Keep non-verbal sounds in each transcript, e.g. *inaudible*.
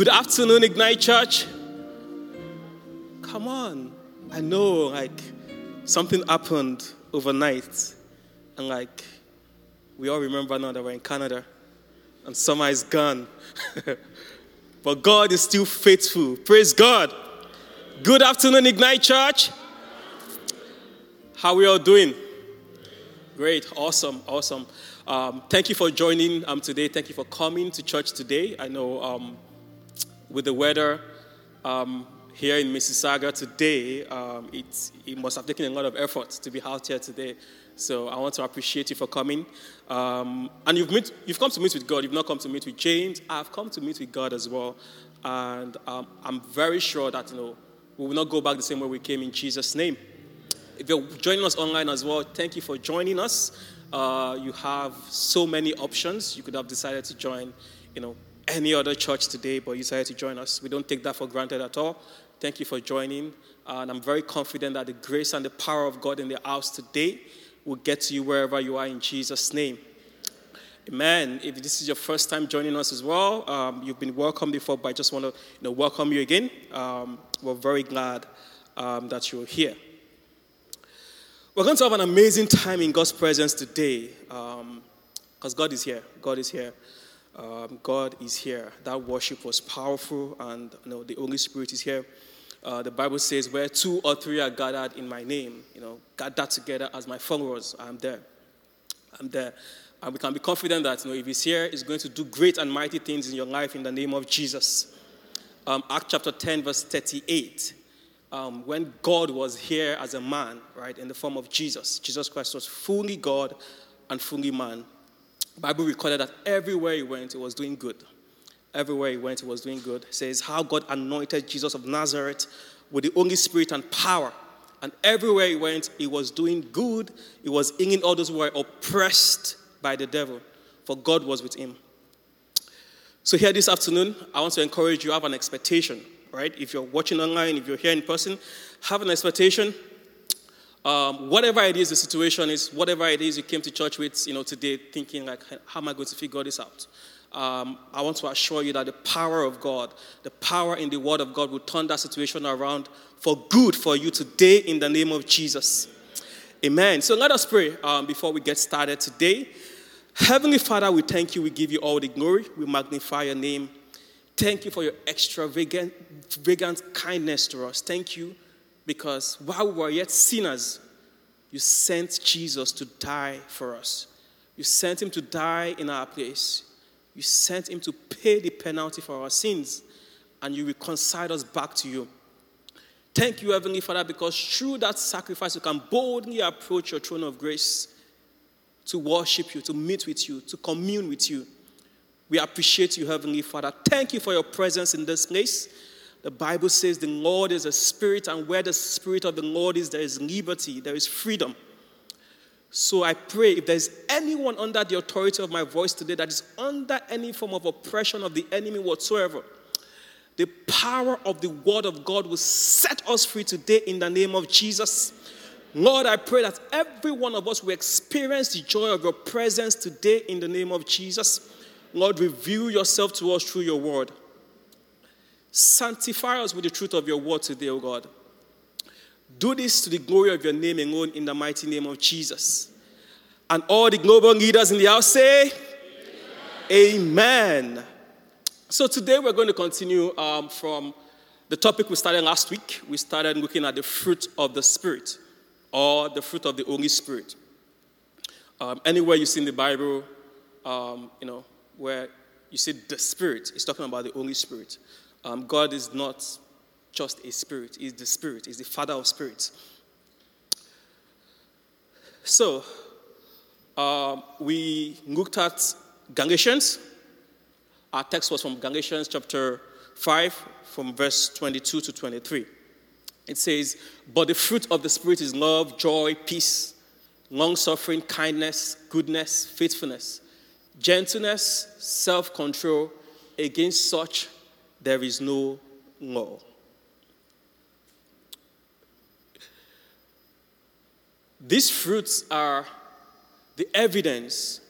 Good afternoon, Ignite Church. Come on. I know, like, something happened overnight. And, like, we all remember now that we're in Canada and summer is gone. *laughs* but God is still faithful. Praise God. Good afternoon, Ignite Church. How are we all doing? Great, awesome, awesome. Um, thank you for joining um, today. Thank you for coming to church today. I know um, with the weather um, here in Mississauga today, um, it, it must have taken a lot of effort to be out here today. So I want to appreciate you for coming. Um, and you've, met, you've come to meet with God. You've not come to meet with James. I've come to meet with God as well. And um, I'm very sure that, you know, we will not go back the same way we came in Jesus' name. If you're joining us online as well, thank you for joining us. Uh, you have so many options. You could have decided to join, you know, any other church today, but you decided to join us. We don't take that for granted at all. Thank you for joining. Uh, and I'm very confident that the grace and the power of God in the house today will get to you wherever you are in Jesus' name. Amen. If this is your first time joining us as well, um, you've been welcome before, but I just want to you know, welcome you again. Um, we're very glad um, that you're here. We're going to have an amazing time in God's presence today because um, God is here. God is here. Um, God is here. That worship was powerful, and you know, the Holy Spirit is here. Uh, the Bible says, Where two or three are gathered in my name, you know, gathered together as my followers, I'm there. I'm there. And we can be confident that you know, if He's here, He's going to do great and mighty things in your life in the name of Jesus. Um, Act chapter 10, verse 38. Um, when God was here as a man, right, in the form of Jesus, Jesus Christ was fully God and fully man. Bible recorded that everywhere he went, he was doing good. Everywhere he went, he was doing good. It says how God anointed Jesus of Nazareth with the Holy Spirit and power. And everywhere he went, he was doing good. He was healing those who were oppressed by the devil, for God was with him. So, here this afternoon, I want to encourage you have an expectation, right? If you're watching online, if you're here in person, have an expectation. Um, whatever it is the situation is, whatever it is you came to church with, you know, today, thinking like, how am I going to figure this out? um, I want to assure you that the power of God, the power in the Word of God will turn that situation around for good for you today in the name of Jesus. Amen. So let us pray um, before we get started today. Heavenly Father, we thank you. We give you all the glory. We magnify your name. Thank you for your extravagant kindness to us. Thank you because while we were yet sinners, you sent Jesus to die for us. You sent him to die in our place. You sent him to pay the penalty for our sins, and you reconciled us back to you. Thank you, Heavenly Father, because through that sacrifice, you can boldly approach your throne of grace to worship you, to meet with you, to commune with you. We appreciate you, Heavenly Father. Thank you for your presence in this place. The Bible says the Lord is a spirit, and where the spirit of the Lord is, there is liberty, there is freedom. So I pray if there's anyone under the authority of my voice today that is under any form of oppression of the enemy whatsoever, the power of the word of God will set us free today in the name of Jesus. Lord, I pray that every one of us will experience the joy of your presence today in the name of Jesus. Lord, reveal yourself to us through your word. Sanctify us with the truth of your word today, O God. Do this to the glory of your name alone in the mighty name of Jesus. And all the global leaders in the house say, Amen. Amen. So today we're going to continue um, from the topic we started last week. We started looking at the fruit of the Spirit or the fruit of the Holy Spirit. Um, anywhere you see in the Bible, um, you know, where you see the Spirit, it's talking about the Holy Spirit. Um, God is not just a spirit, He's the Spirit, He's the Father of spirits. So, uh, we looked at Galatians. Our text was from Galatians chapter 5, from verse 22 to 23. It says, But the fruit of the Spirit is love, joy, peace, long suffering, kindness, goodness, faithfulness, gentleness, self control. Against such, there is no law. These fruits are the evidence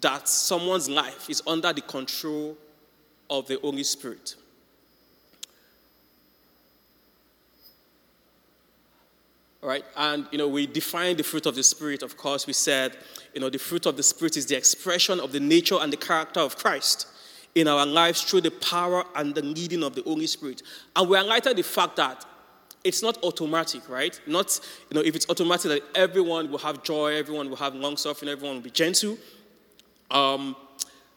that someone's life is under the control of the Holy Spirit. All right, and you know, we define the fruit of the Spirit. Of course, we said, you know, the fruit of the Spirit is the expression of the nature and the character of Christ in our lives through the power and the leading of the Holy Spirit. And we highlighted the fact that it's not automatic, right? Not, you know, if it's automatic that everyone will have joy, everyone will have long suffering, everyone will be gentle. Um,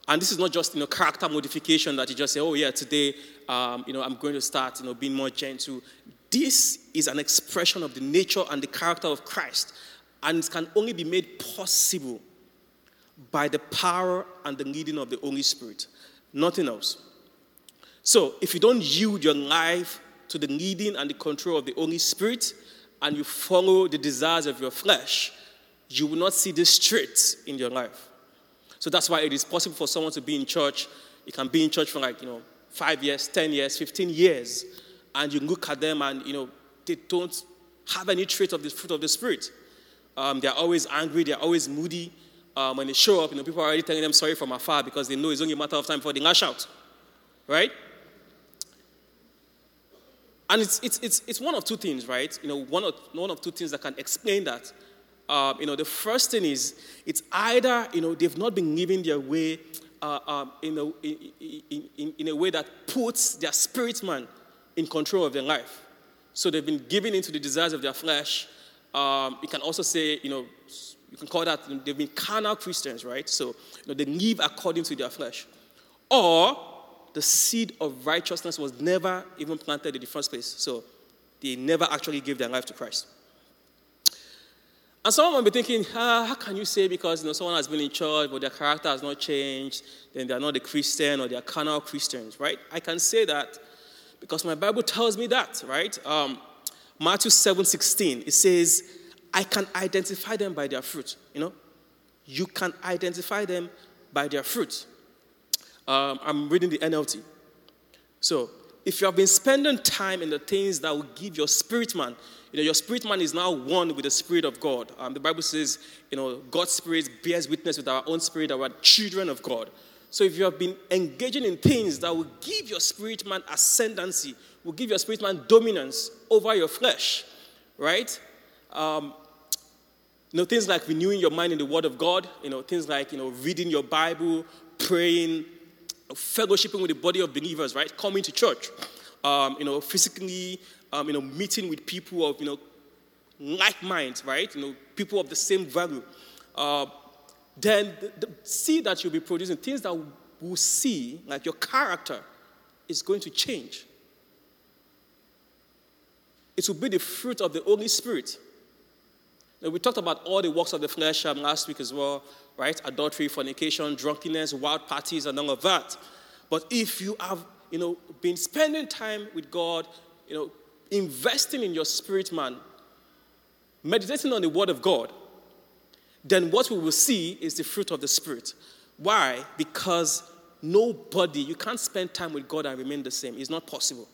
and this is not just, you know, character modification that you just say, oh yeah, today, um, you know, I'm going to start, you know, being more gentle. This is an expression of the nature and the character of Christ, and it can only be made possible by the power and the leading of the Holy Spirit. Nothing else. So, if you don't yield your life to the leading and the control of the Holy Spirit, and you follow the desires of your flesh, you will not see this traits in your life. So that's why it is possible for someone to be in church. You can be in church for like, you know, five years, 10 years, 15 years, and you look at them and, you know, they don't have any trait of the fruit of the Spirit. Um, they're always angry, they're always moody. Um, when they show up, you know, people are already telling them sorry from afar because they know it's only a matter of time before they lash out. Right? And it's, it's, it's, it's one of two things, right? You know, one of, one of two things that can explain that. Um, you know, the first thing is it's either, you know, they've not been living their way uh, um, in, a, in, in, in, a way that puts their spirit man in control of their life. So they've been giving into the desires of their flesh. Um, you can also say, you know, you can call that they've been carnal Christians, right? So you know, they live according to their flesh. Or the seed of righteousness was never even planted in the first place. So they never actually gave their life to Christ. And someone might be thinking, ah, how can you say because you know, someone has been in church but their character has not changed, then they're not a Christian or they're carnal Christians, right? I can say that because my Bible tells me that, right? Um, Matthew 7 16, it says, I can identify them by their fruit. You know, you can identify them by their fruit. Um, I'm reading the NLT. So, if you have been spending time in the things that will give your spirit man, you know, your spirit man is now one with the Spirit of God. Um, the Bible says, you know, God's Spirit bears witness with our own spirit that we're children of God. So if you have been engaging in things that will give your spirit man ascendancy, will give your spirit man dominance over your flesh, right? Um, you know, things like renewing your mind in the Word of God, you know, things like, you know, reading your Bible, praying, fellowshipping with the body of believers, right? Coming to church, um, you know, physically, um, you know, meeting with people of, you know, like minds, right? You know, people of the same value. Uh, then the, the seed that you'll be producing, things that we'll see, like your character, is going to change. It will be the fruit of the Holy Spirit. We talked about all the works of the flesh um, last week as well right? Adultery, fornication, drunkenness, wild parties, and all of that. But if you have, you know, been spending time with God, you know, investing in your spirit man, meditating on the word of God, then what we will see is the fruit of the spirit. Why? Because nobody, you can't spend time with God and remain the same. It's not possible.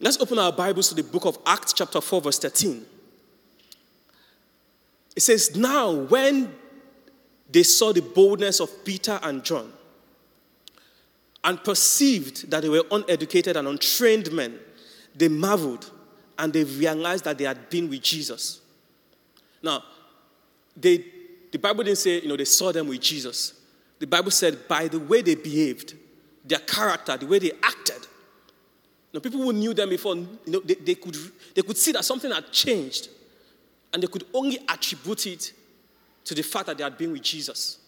Let's open our Bibles to the book of Acts, chapter 4, verse 13. It says, Now, when they saw the boldness of Peter and John and perceived that they were uneducated and untrained men, they marveled and they realized that they had been with Jesus. Now, they, the Bible didn't say, you know, they saw them with Jesus. The Bible said, by the way they behaved, their character, the way they acted. You know, people who knew them before, you know, they, they, could, they could see that something had changed. And they could only attribute it to the fact that they had been with Jesus.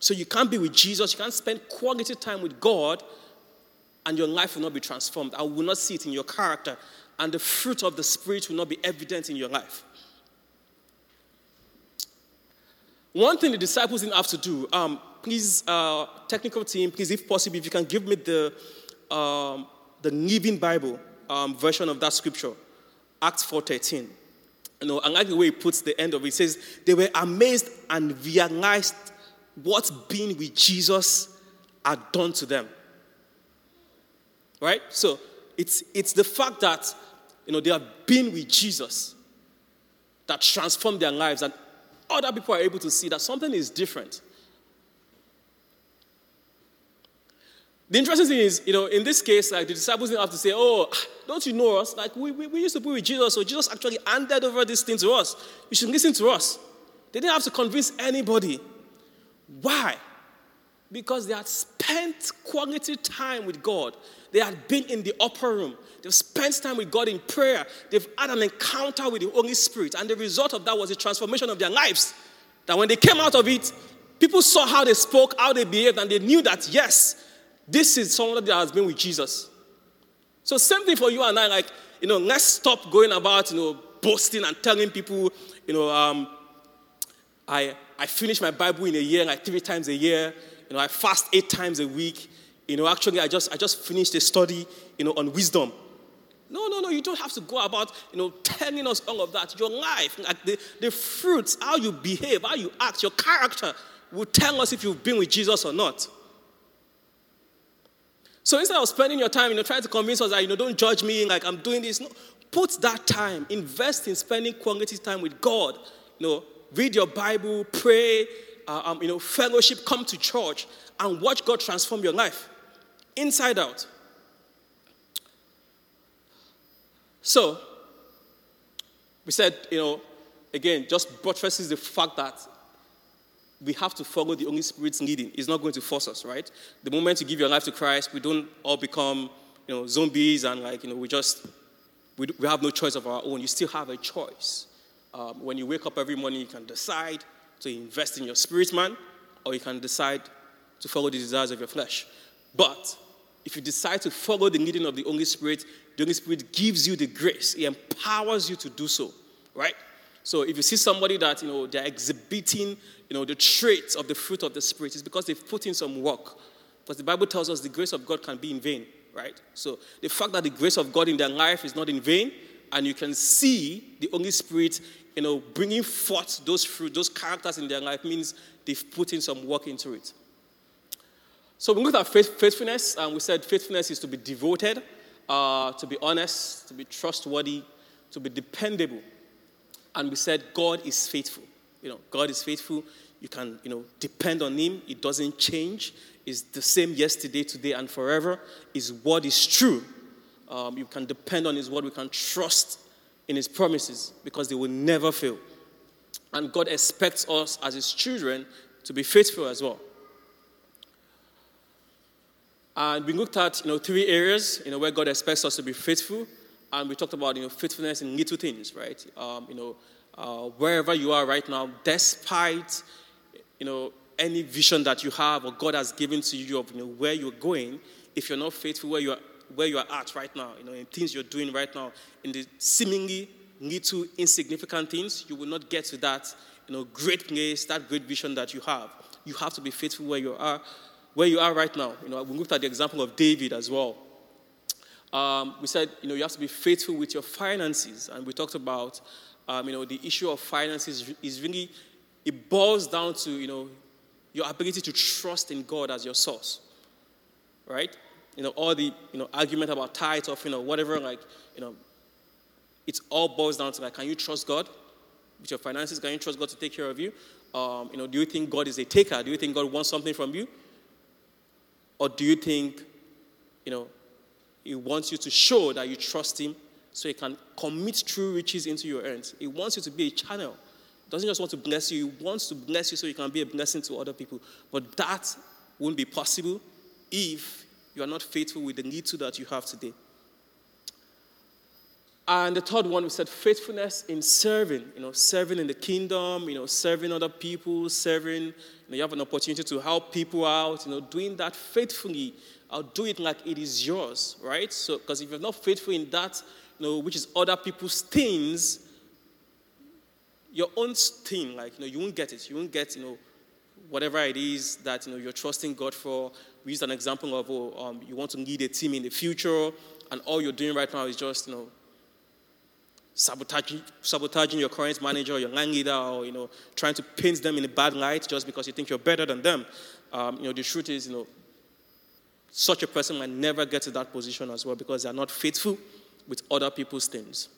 So you can't be with Jesus, you can't spend quality time with God, and your life will not be transformed. I will not see it in your character, and the fruit of the Spirit will not be evident in your life. One thing the disciples didn't have to do, um, please, uh, technical team, please, if possible, if you can give me the, um, the Living Bible um, version of that scripture, Acts 4.13. You know, I like the way he puts the end of it. Says, they were amazed and realized what being with Jesus had done to them. Right? So it's, it's the fact that you know they have been with Jesus that transformed their lives, and other people are able to see that something is different. The interesting thing is, you know, in this case, like the disciples didn't have to say, Oh, don't you know us? Like we, we, we used to be with Jesus, so Jesus actually handed over this thing to us. You should listen to us. They didn't have to convince anybody. Why? Because they had spent quality time with God. They had been in the upper room. They've spent time with God in prayer. They've had an encounter with the Holy Spirit. And the result of that was a transformation of their lives. That when they came out of it, people saw how they spoke, how they behaved, and they knew that, yes, this is someone that has been with Jesus. So same thing for you and I. Like, you know, let's stop going about, you know, boasting and telling people, you know, um, I I finish my Bible in a year, like three times a year. You know, I fast eight times a week. You know, actually, I just I just finished a study, you know, on wisdom. No, no, no, you don't have to go about, you know, telling us all of that. Your life, like the, the fruits, how you behave, how you act, your character will tell us if you've been with Jesus or not. So instead of spending your time, you know, trying to convince us that, you know, don't judge me, like I'm doing this, no, put that time, invest in spending quality time with God. You know, read your Bible, pray, uh, um, you know, fellowship, come to church, and watch God transform your life inside out. So, we said, you know, again, just buttresses the fact that we have to follow the Holy Spirit's leading. It's not going to force us, right? The moment you give your life to Christ, we don't all become, you know, zombies and like, you know, we just, we, we have no choice of our own. You still have a choice. Um, when you wake up every morning, you can decide to invest in your spirit, man, or you can decide to follow the desires of your flesh. But if you decide to follow the leading of the Holy Spirit, the Holy Spirit gives you the grace. He empowers you to do so, right? So if you see somebody that, you know, they're exhibiting, you know, the traits of the fruit of the Spirit, it's because they've put in some work. Because the Bible tells us the grace of God can be in vain, right? So the fact that the grace of God in their life is not in vain, and you can see the Holy Spirit, you know, bringing forth those fruit, those characters in their life means they've put in some work into it. So we looked at faith, faithfulness, and we said faithfulness is to be devoted, uh, to be honest, to be trustworthy, to be dependable and we said God is faithful. You know, God is faithful. You can, you know, depend on Him. It doesn't change. It's the same yesterday, today, and forever. His word is true. Um, you can depend on His word. We can trust in His promises because they will never fail. And God expects us as His children to be faithful as well. And we looked at you know three areas you know where God expects us to be faithful and we talked about you know faithfulness in little things, right? Um, you know, uh, wherever you are right now, despite you know any vision that you have or God has given to you of you know where you're going, if you're not faithful where you are where you are at right now, you know, in things you're doing right now, in the seemingly little insignificant things, you will not get to that you know great place, that great vision that you have. You have to be faithful where you are, where you are right now. You know, we looked at the example of David as well um, we said, you know, you have to be faithful with your finances. And we talked about, um, you know, the issue of finances is really, it boils down to, you know, your ability to trust in God as your source. Right? You know, all the, you know, argument about tithe of, you know, whatever, like, you know, it all boils down to, like, can you trust God with your finances? Can you trust God to take care of you? Um, you know, do you think God is a taker? Do you think God wants something from you? Or do you think, you know, he wants you to show that you trust Him so He can commit true riches into your hands. He wants you to be a channel. He doesn't just want to bless you, He wants to bless you so you can be a blessing to other people. But that won't be possible if you are not faithful with the little that you have today. And the third one, we said faithfulness in serving, you know, serving in the kingdom, you know, serving other people, serving, you know, you have an opportunity to help people out, you know, doing that faithfully I'll do it like it is yours, right? So, because if you're not faithful in that, you know, which is other people's things, your own thing, like, you know, you won't get it. You won't get, you know, whatever it is that, you know, you're trusting God for. We used an example of, oh, um, you want to lead a team in the future, and all you're doing right now is just, you know, sabotaging, sabotaging your current manager, your line leader, or, you know, trying to paint them in a bad light just because you think you're better than them. Um, you know, the truth is, you know, such a person might never get to that position as well because they are not faithful with other people's things.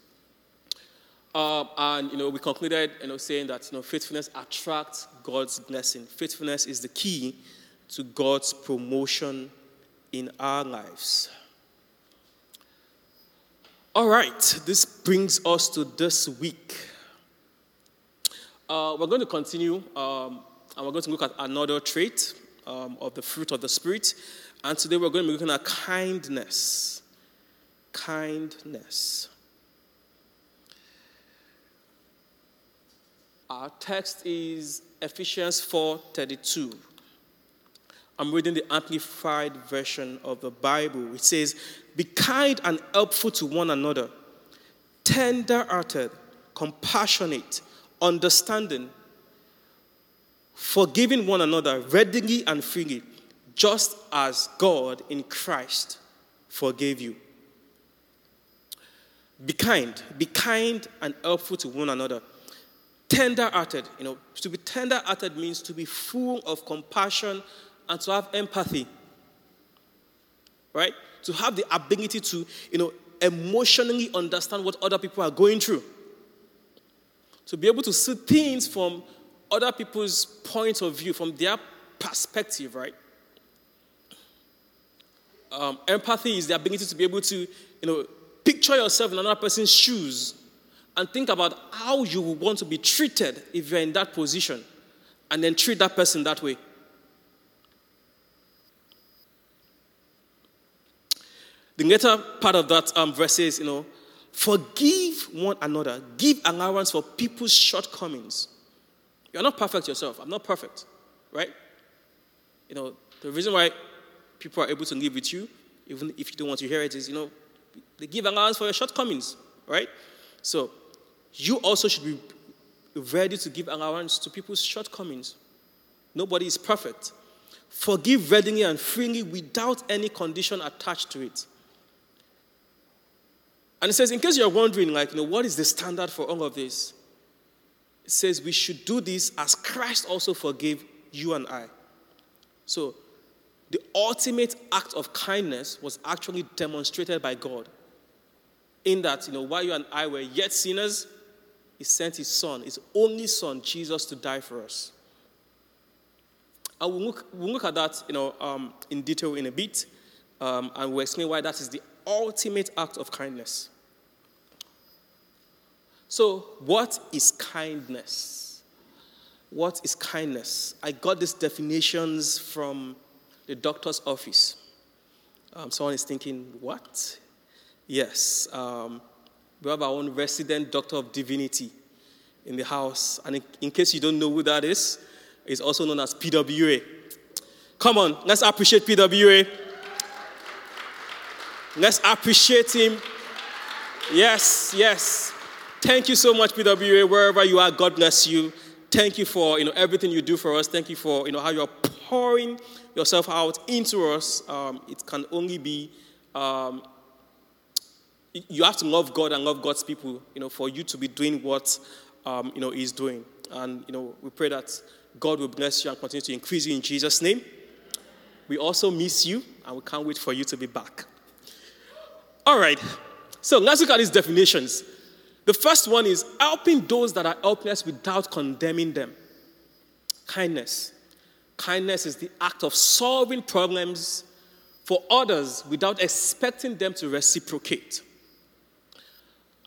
Uh, and you know, we concluded, you know, saying that you know, faithfulness attracts God's blessing. Faithfulness is the key to God's promotion in our lives. All right, this brings us to this week. Uh, we're going to continue, um, and we're going to look at another trait um, of the fruit of the Spirit. And today we're going to be looking at kindness. Kindness. Our text is Ephesians 4:32. I'm reading the amplified version of the Bible. It says, "Be kind and helpful to one another, tender-hearted, compassionate, understanding, forgiving one another readily and freely, just as God in Christ forgave you." Be kind, be kind and helpful to one another tender hearted. You know, to be tender hearted means to be full of compassion and to have empathy. Right? To have the ability to, you know, emotionally understand what other people are going through. To be able to see things from other people's point of view, from their perspective, right? Um, empathy is the ability to be able to, you know, picture yourself in another person's shoes and think about how you would want to be treated if you're in that position and then treat that person that way. The later part of that um, verse says, you know, forgive one another, give allowance for people's shortcomings. You're not perfect yourself. I'm not perfect, right? You know, the reason why people are able to live with you, even if you don't want to hear it, is, you know, they give allowance for your shortcomings, right? So, you also should be ready to give allowance to people's shortcomings. Nobody is perfect. Forgive readily and freely without any condition attached to it. And it says, in case you're wondering, like, you know, what is the standard for all of this? It says we should do this as Christ also forgave you and I. So, the ultimate act of kindness was actually demonstrated by God. In that, you know, while you and I were yet sinners, he sent his son, his only son, Jesus, to die for us. And we'll look, we'll look at that you know, um, in detail in a bit, um, and we'll explain why that is the ultimate act of kindness. So, what is kindness? What is kindness? I got these definitions from the doctor's office. Um, someone is thinking, what? Yes. Um, we have our own resident doctor of divinity in the house. And in, in case you don't know who that is, is also known as PWA. Come on, let's appreciate PWA. Let's appreciate him. Yes, yes. Thank you so much, PWA. Wherever you are, God bless you. Thank you for you know everything you do for us. Thank you for you know how you're pouring yourself out into us. Um, it can only be um, you have to love God and love God's people, you know, for you to be doing what, um, you know, He's doing. And, you know, we pray that God will bless you and continue to increase you in Jesus' name. We also miss you, and we can't wait for you to be back. All right, so let's look at these definitions. The first one is helping those that are helpless without condemning them. Kindness. Kindness is the act of solving problems for others without expecting them to reciprocate.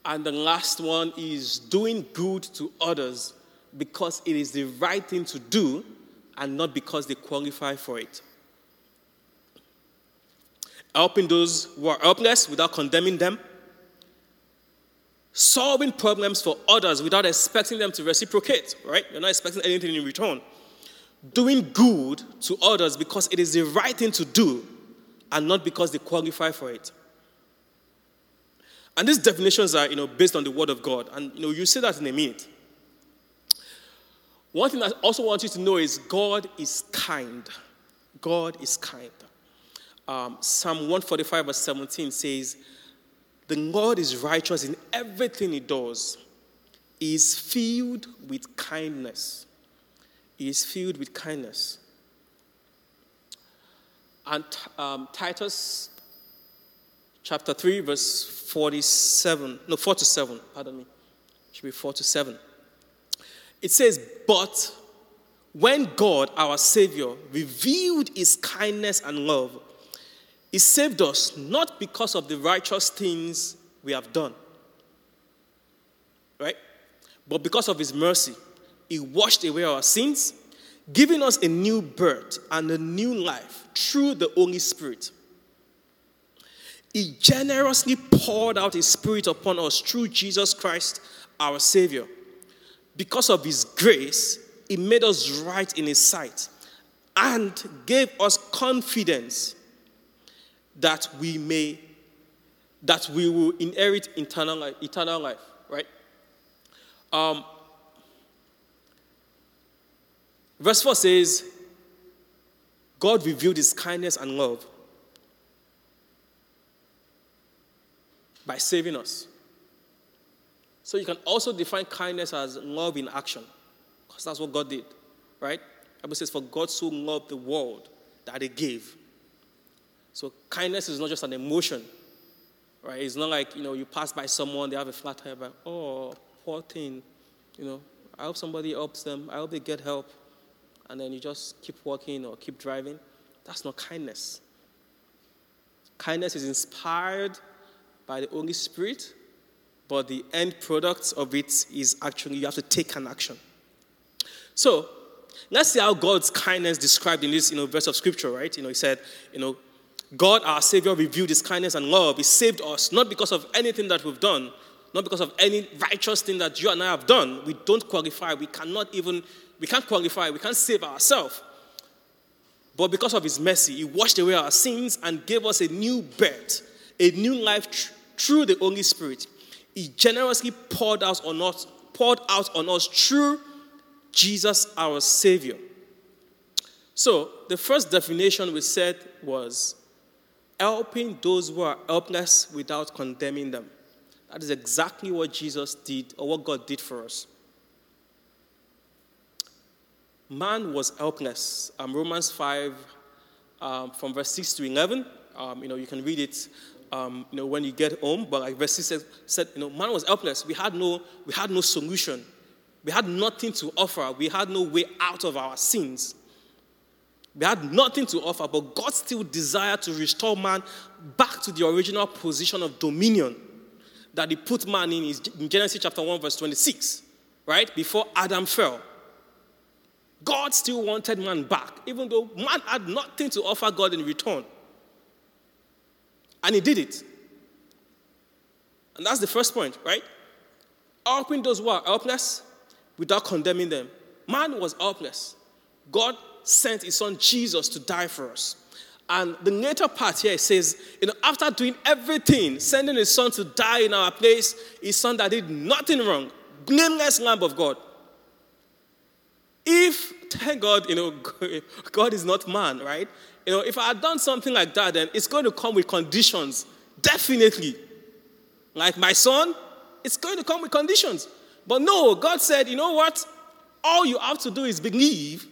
And the last one is doing good to others because it is the right thing to do and not because they qualify for it. Helping those who are helpless without condemning them. Solving problems for others without expecting them to reciprocate, right? You're not expecting anything in return. Doing good to others because it is the right thing to do and not because they qualify for it. And these definitions are, you know, based on the Word of God. And, you know, you see that in a minute. One thing I also want you to know is God is kind. God is kind. Um, Psalm 145, verse 17 says, The Lord is righteous in everything he does. He is filled with kindness. He is filled with kindness. And um, Titus chapter 3, verse 47, no, 4 to 7, pardon me. It should be 4 to 7. It says, But when God, our Savior, revealed his kindness and love, He saved us not because of the righteous things we have done, right? But because of His mercy. He washed away our sins, giving us a new birth and a new life through the Holy Spirit. He generously poured out His Spirit upon us through Jesus Christ, our Savior. Because of His grace, He made us right in His sight and gave us confidence that we may that we will inherit eternal life, eternal life right um, verse 4 says god revealed his kindness and love by saving us so you can also define kindness as love in action because that's what god did right Bible says, For God so loved the world that he gave. So kindness is not just an emotion, right? It's not like, you know, you pass by someone, they have a flat tire, but, oh, poor thing. You know, I hope somebody helps them. I hope they get help. And then you just keep walking or keep driving. That's not kindness. Kindness is inspired by the Holy Spirit, but the end product of it is actually you have to take an action. So, Let's see how God's kindness described in this you know, verse of scripture, right? You know, he said, you know, God, our Savior, revealed his kindness and love. He saved us, not because of anything that we've done, not because of any righteous thing that you and I have done. We don't qualify. We cannot even, we can't qualify. We can't save ourselves. But because of his mercy, he washed away our sins and gave us a new birth, a new life tr- through the Holy Spirit. He generously poured out on us, poured out on us through Jesus our Savior. So, the first definition we said was helping those who are helpless without condemning them. That is exactly what Jesus did, or what God did for us. Man was helpless. Um, Romans 5, um, from verse 6 to 11, um, you know, you can read it um, you know, when you get home, but like verse 6 said, said, you know, man was helpless. We had no, we had no solution. We had nothing to offer. We had no way out of our sins. We had nothing to offer, but God still desired to restore man back to the original position of dominion that He put man in, in Genesis chapter 1, verse 26, right? Before Adam fell. God still wanted man back, even though man had nothing to offer God in return. And He did it. And that's the first point, right? Helping those who are helpless without condemning them. Man was helpless. God sent his son Jesus to die for us. And the later part here says, you know, after doing everything, sending his son to die in our place, his son that did nothing wrong, blameless Lamb of God. If, thank God, you know, *laughs* God is not man, right? You know, if I had done something like that, then it's going to come with conditions, definitely. Like my son, it's going to come with conditions. But no, God said, you know what? All you have to do is believe.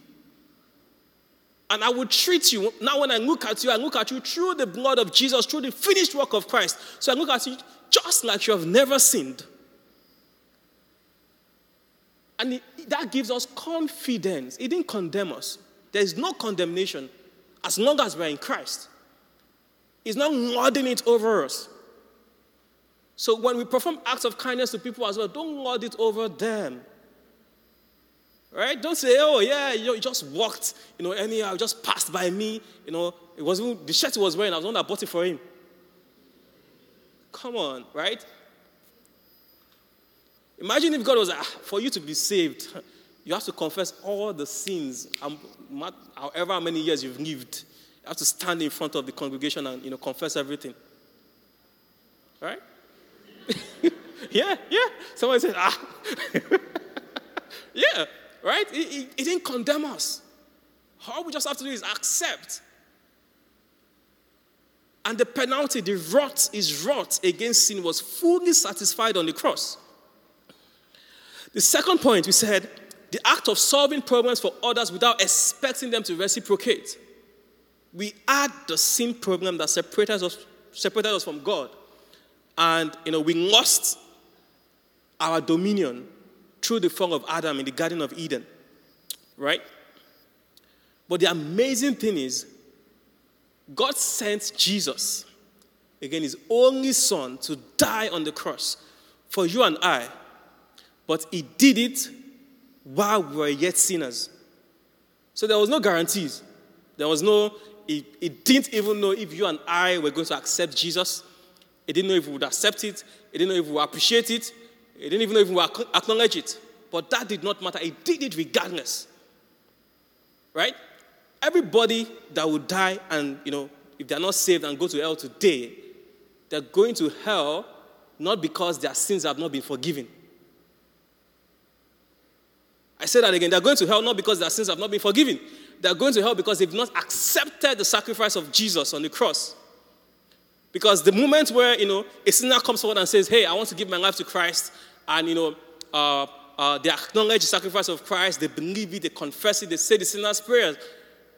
And I will treat you. Now, when I look at you, I look at you through the blood of Jesus, through the finished work of Christ. So I look at you just like you have never sinned. And that gives us confidence. It didn't condemn us. There is no condemnation as long as we're in Christ. He's not lording it over us. So when we perform acts of kindness to people as well, don't lord it over them. Right? Don't say, oh yeah, you just walked, you know, anyhow, just passed by me. You know, it was even, the shirt he was wearing, I was the one that bought it for him. Come on, right? Imagine if God was ah, for you to be saved, you have to confess all the sins, however many years you've lived. You have to stand in front of the congregation and you know confess everything. Right? *laughs* yeah, yeah. Someone said, ah. *laughs* yeah, right? He, he, he didn't condemn us. All we just have to do is accept. And the penalty, the wrath is wrought against sin was fully satisfied on the cross. The second point, we said, the act of solving problems for others without expecting them to reciprocate. We had the sin problem that separated us, separated us from God. And, you know, we lost our dominion through the fall of Adam in the Garden of Eden. Right? But the amazing thing is, God sent Jesus, again, his only son, to die on the cross for you and I, but he did it while we were yet sinners. So there was no guarantees. There was no, he, he didn't even know if you and I were going to accept Jesus. He didn't know if we would accept it. He didn't know if we would appreciate it. He didn't even know if we would acknowledge it. But that did not matter. He did it regardless. Right? Everybody that would die and, you know, if they're not saved and go to hell today, they're going to hell not because their sins have not been forgiven. I say that again. They're going to hell not because their sins have not been forgiven. They're going to hell because they've not accepted the sacrifice of Jesus on the cross. Because the moment where, you know, a sinner comes forward and says, hey, I want to give my life to Christ, and, you know, uh, uh, they acknowledge the sacrifice of Christ, they believe it, they confess it, they say the sinner's prayers.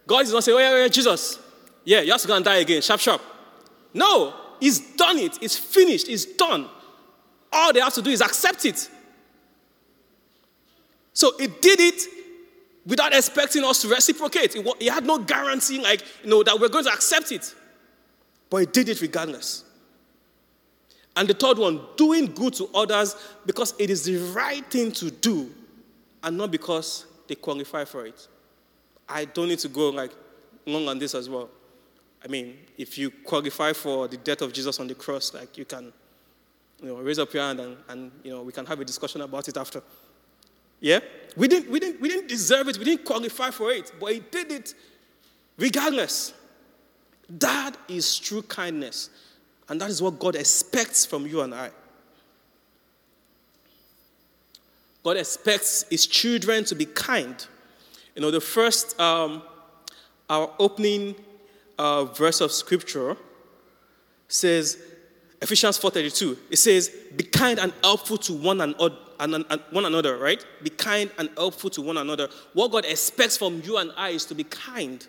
God is not saying, oh, yeah, yeah, Jesus, yeah, you have to go and die again, sharp, sharp. No, He's done it, it's finished, it's done. All they have to do is accept it. So He did it without expecting us to reciprocate. He had no guarantee, like, you know, that we're going to accept it. But He did it regardless. And the third one, doing good to others because it is the right thing to do and not because they qualify for it. I don't need to go like long on this as well. I mean, if you qualify for the death of Jesus on the cross, like you can, you know, raise up your hand and, and you know, we can have a discussion about it after. Yeah? We didn't, we, didn't, we didn't deserve it, we didn't qualify for it, but he did it regardless. That is true kindness. And that is what God expects from you and I. God expects his children to be kind. You know, the first, um, our opening uh, verse of scripture says, Ephesians 4.32, it says, be kind and helpful to one another, one another, right? Be kind and helpful to one another. What God expects from you and I is to be kind.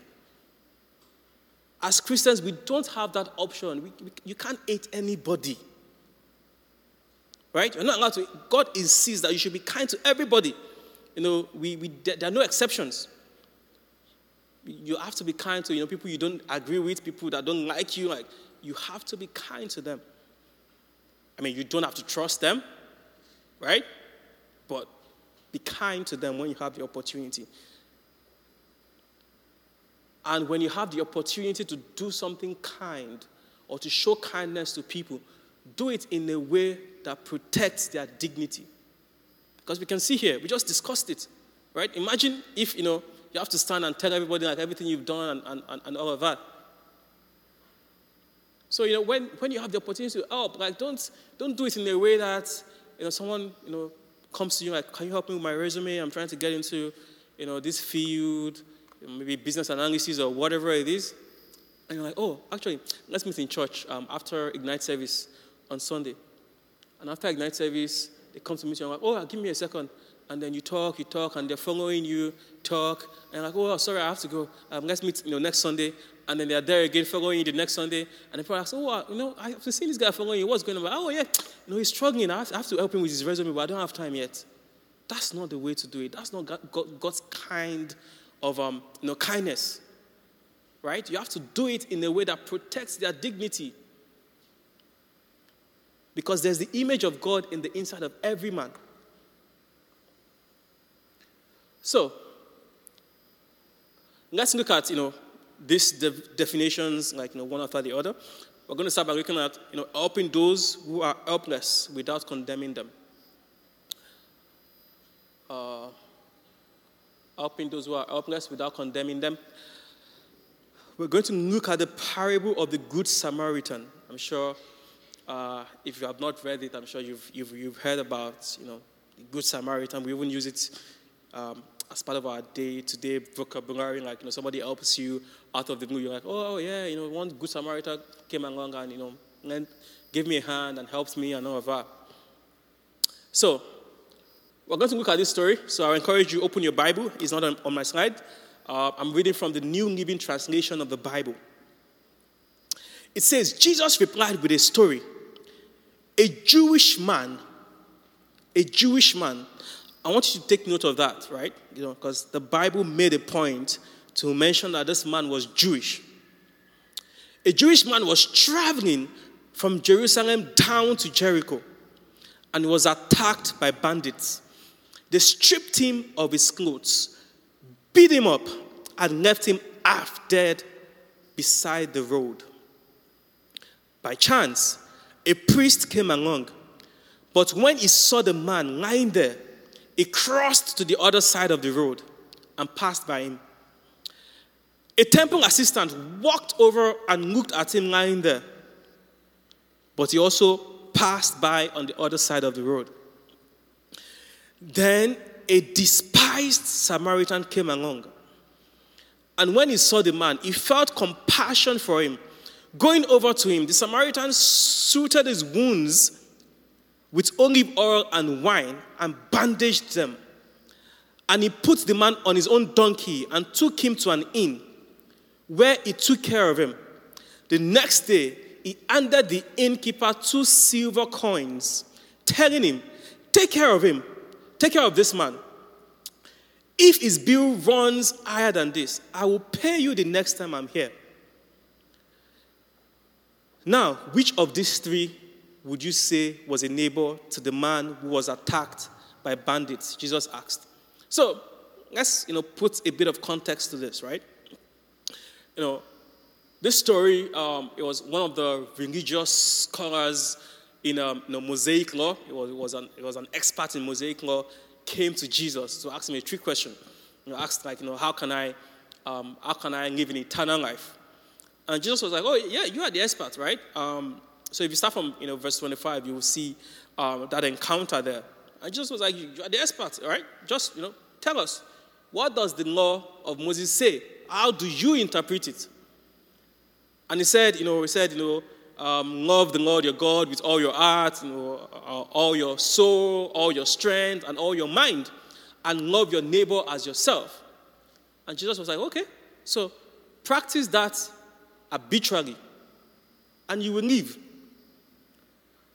As Christians, we don't have that option. We, we, you can't hate anybody. Right? You're not allowed to. God insists that you should be kind to everybody. You know, we, we, there are no exceptions. You have to be kind to you know, people you don't agree with, people that don't like you. Like, you have to be kind to them. I mean, you don't have to trust them, right? But be kind to them when you have the opportunity. And when you have the opportunity to do something kind or to show kindness to people, do it in a way that protects their dignity. Because we can see here, we just discussed it, right? Imagine if, you know, you have to stand and tell everybody like everything you've done and, and, and all of that. So, you know, when, when you have the opportunity to help, like don't, don't do it in a way that, you know, someone, you know, comes to you like, can you help me with my resume? I'm trying to get into, you know, this field maybe business analysis or whatever it is. And you're like, oh, actually, let's meet in church um, after Ignite service on Sunday. And after Ignite service, they come to meet you and like, oh, give me a second. And then you talk, you talk, and they're following you, talk, and like, oh, sorry, I have to go. Um, let's meet, you know, next Sunday. And then they're there again, following you the next Sunday. And the people ask, oh, you know, I've seen this guy following you. What's going on? Oh, yeah, know, he's struggling. I have, to, I have to help him with his resume, but I don't have time yet. That's not the way to do it. That's not God's kind of um, you know, kindness. Right? You have to do it in a way that protects their dignity. Because there's the image of God in the inside of every man. So, let's look at, you know, these de- definitions, like, you know, one after the other. We're going to start by looking at, you know, helping those who are helpless without condemning them. Uh, helping those who are helpless without condemning them. We're going to look at the parable of the Good Samaritan. I'm sure uh, if you have not read it, I'm sure you've, you've, you've heard about you know, the Good Samaritan. We even use it um, as part of our day-to-day vocabulary. Like, you know, somebody helps you out of the blue. You're like, oh, yeah, you know, one Good Samaritan came along and, you know, and gave me a hand and helped me and all of that. So, we're going to look at this story, so I encourage you open your Bible. It's not on, on my slide. Uh, I'm reading from the New Living Translation of the Bible. It says, Jesus replied with a story. A Jewish man, a Jewish man, I want you to take note of that, right? You know, because the Bible made a point to mention that this man was Jewish. A Jewish man was traveling from Jerusalem down to Jericho and was attacked by bandits. They stripped him of his clothes, beat him up, and left him half dead beside the road. By chance, a priest came along, but when he saw the man lying there, he crossed to the other side of the road and passed by him. A temple assistant walked over and looked at him lying there, but he also passed by on the other side of the road. Then a despised Samaritan came along. And when he saw the man, he felt compassion for him. Going over to him, the Samaritan suited his wounds with olive oil and wine and bandaged them. And he put the man on his own donkey and took him to an inn where he took care of him. The next day, he handed the innkeeper two silver coins, telling him, Take care of him, take care of this man. If his bill runs higher than this, I will pay you the next time I'm here. Now, which of these three would you say was a neighbor to the man who was attacked by bandits? Jesus asked. So, let's you know, put a bit of context to this, right? You know, this story, um, it was one of the religious scholars in um, you know, Mosaic law. It was, it, was an, it was an expert in Mosaic law, came to Jesus to ask him a trick question. You know, asked like, you know, how can I, um, how can I live in eternal life? And Jesus was like, oh yeah, you are the expert, right? Um, so if you start from you know verse 25, you will see um, that encounter there. And Jesus was like, you are the expert, right? Just you know, tell us, what does the law of Moses say? How do you interpret it? And he said, you know, he said, you know, um, love the Lord your God with all your heart, you know, uh, all your soul, all your strength, and all your mind, and love your neighbor as yourself. And Jesus was like, okay, so practice that arbitrarily, and you will live.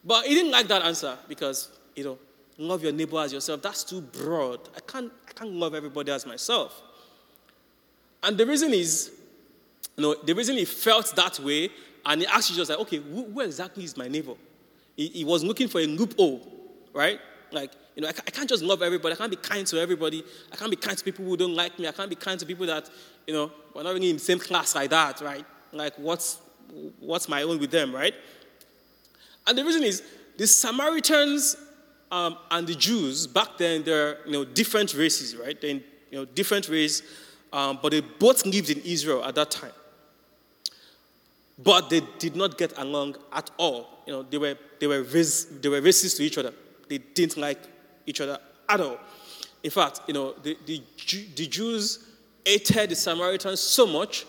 But he didn't like that answer because, you know, love your neighbor as yourself, that's too broad. I can't, I can't love everybody as myself. And the reason is, you know, the reason he felt that way, and he asked just like, okay, who, who exactly is my neighbor? He, he, was looking for a loophole, right? Like, you know, I, I can't just love everybody. I can't be kind to everybody. I can't be kind to people who don't like me. I can't be kind to people that, you know, we're not really in the same class like that, right? Like, what's, what's my own with them, right? And the reason is, the Samaritans um, and the Jews, back then, they're, you know, different races, right? They're in, you know, different races, um, but they both lived in Israel at that time. But they did not get along at all. You know, they were, they were, race, they were racist to each other. They didn't like each other at all. In fact, you know, the, the, the Jews hated the Samaritans so much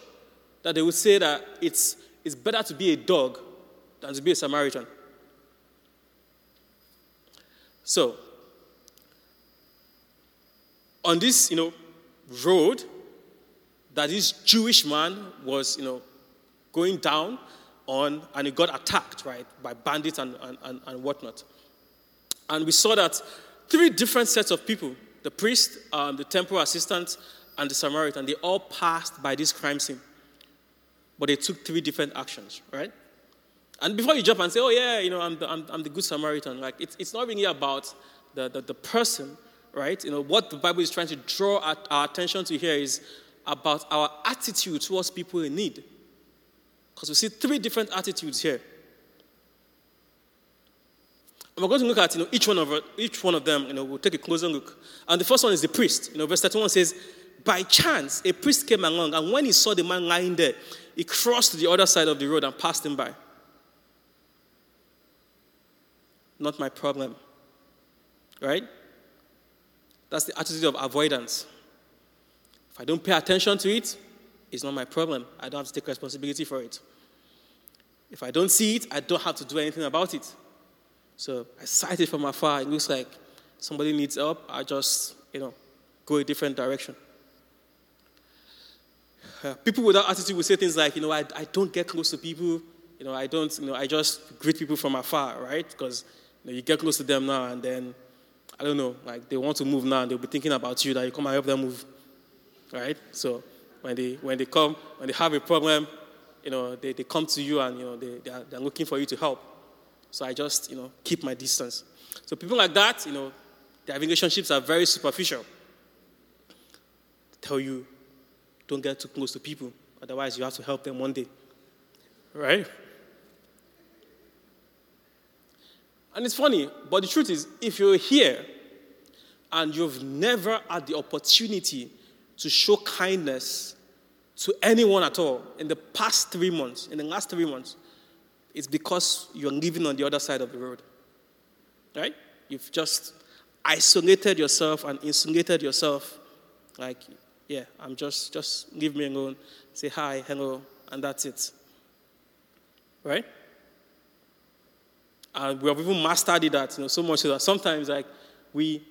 that they would say that it's, it's better to be a dog than to be a Samaritan. So, on this, you know, road that this Jewish man was, you know, going down on, and he got attacked, right, by bandits and, and, and whatnot. And we saw that three different sets of people the priest, um, the temple assistant, and the Samaritan they all passed by this crime scene. But they took three different actions, right? And before you jump and say, oh, yeah, you know, I'm the, I'm, I'm the good Samaritan, like, it's, it's not really about the, the, the, person, right? You know, what the Bible is trying to draw our, our attention to here is about our attitude towards people in need. Because we see three different attitudes here. And we're going to look at you know, each, one of, each one of them, you know, we'll take a closer look. And the first one is the priest. You know, verse 31 says, By chance, a priest came along, and when he saw the man lying there, he crossed to the other side of the road and passed him by. Not my problem. Right? That's the attitude of avoidance. If I don't pay attention to it, it's not my problem. I don't have to take responsibility for it. If I don't see it, I don't have to do anything about it. So I sight it from afar. It looks like somebody needs help. I just, you know, go a different direction. Uh, people with that attitude will say things like, you know, I, I don't get close to people. You know, I don't, you know, I just greet people from afar, right? Because know, you get close to them now and then, I don't know, like they want to move now and they'll be thinking about you that you come and help them move, right? So when they, when they come, when they have a problem, you know, they, they come to you and, you know, they, they are, they're looking for you to help. So I just, you know, keep my distance. So people like that, you know, their relationships are very superficial. Tell you, don't get too close to people. Otherwise, you have to help them one day. Right? And it's funny, but the truth is, if you're here and you've never had the opportunity to show kindness to anyone at all in the past three months, in the last three months, it's because you're living on the other side of the road. Right? You've just isolated yourself and insulated yourself. Like, yeah, I'm just, just leave me alone, say hi, hello, and that's it. Right? And we have even mastered it that, you know, so much so that sometimes, like, we,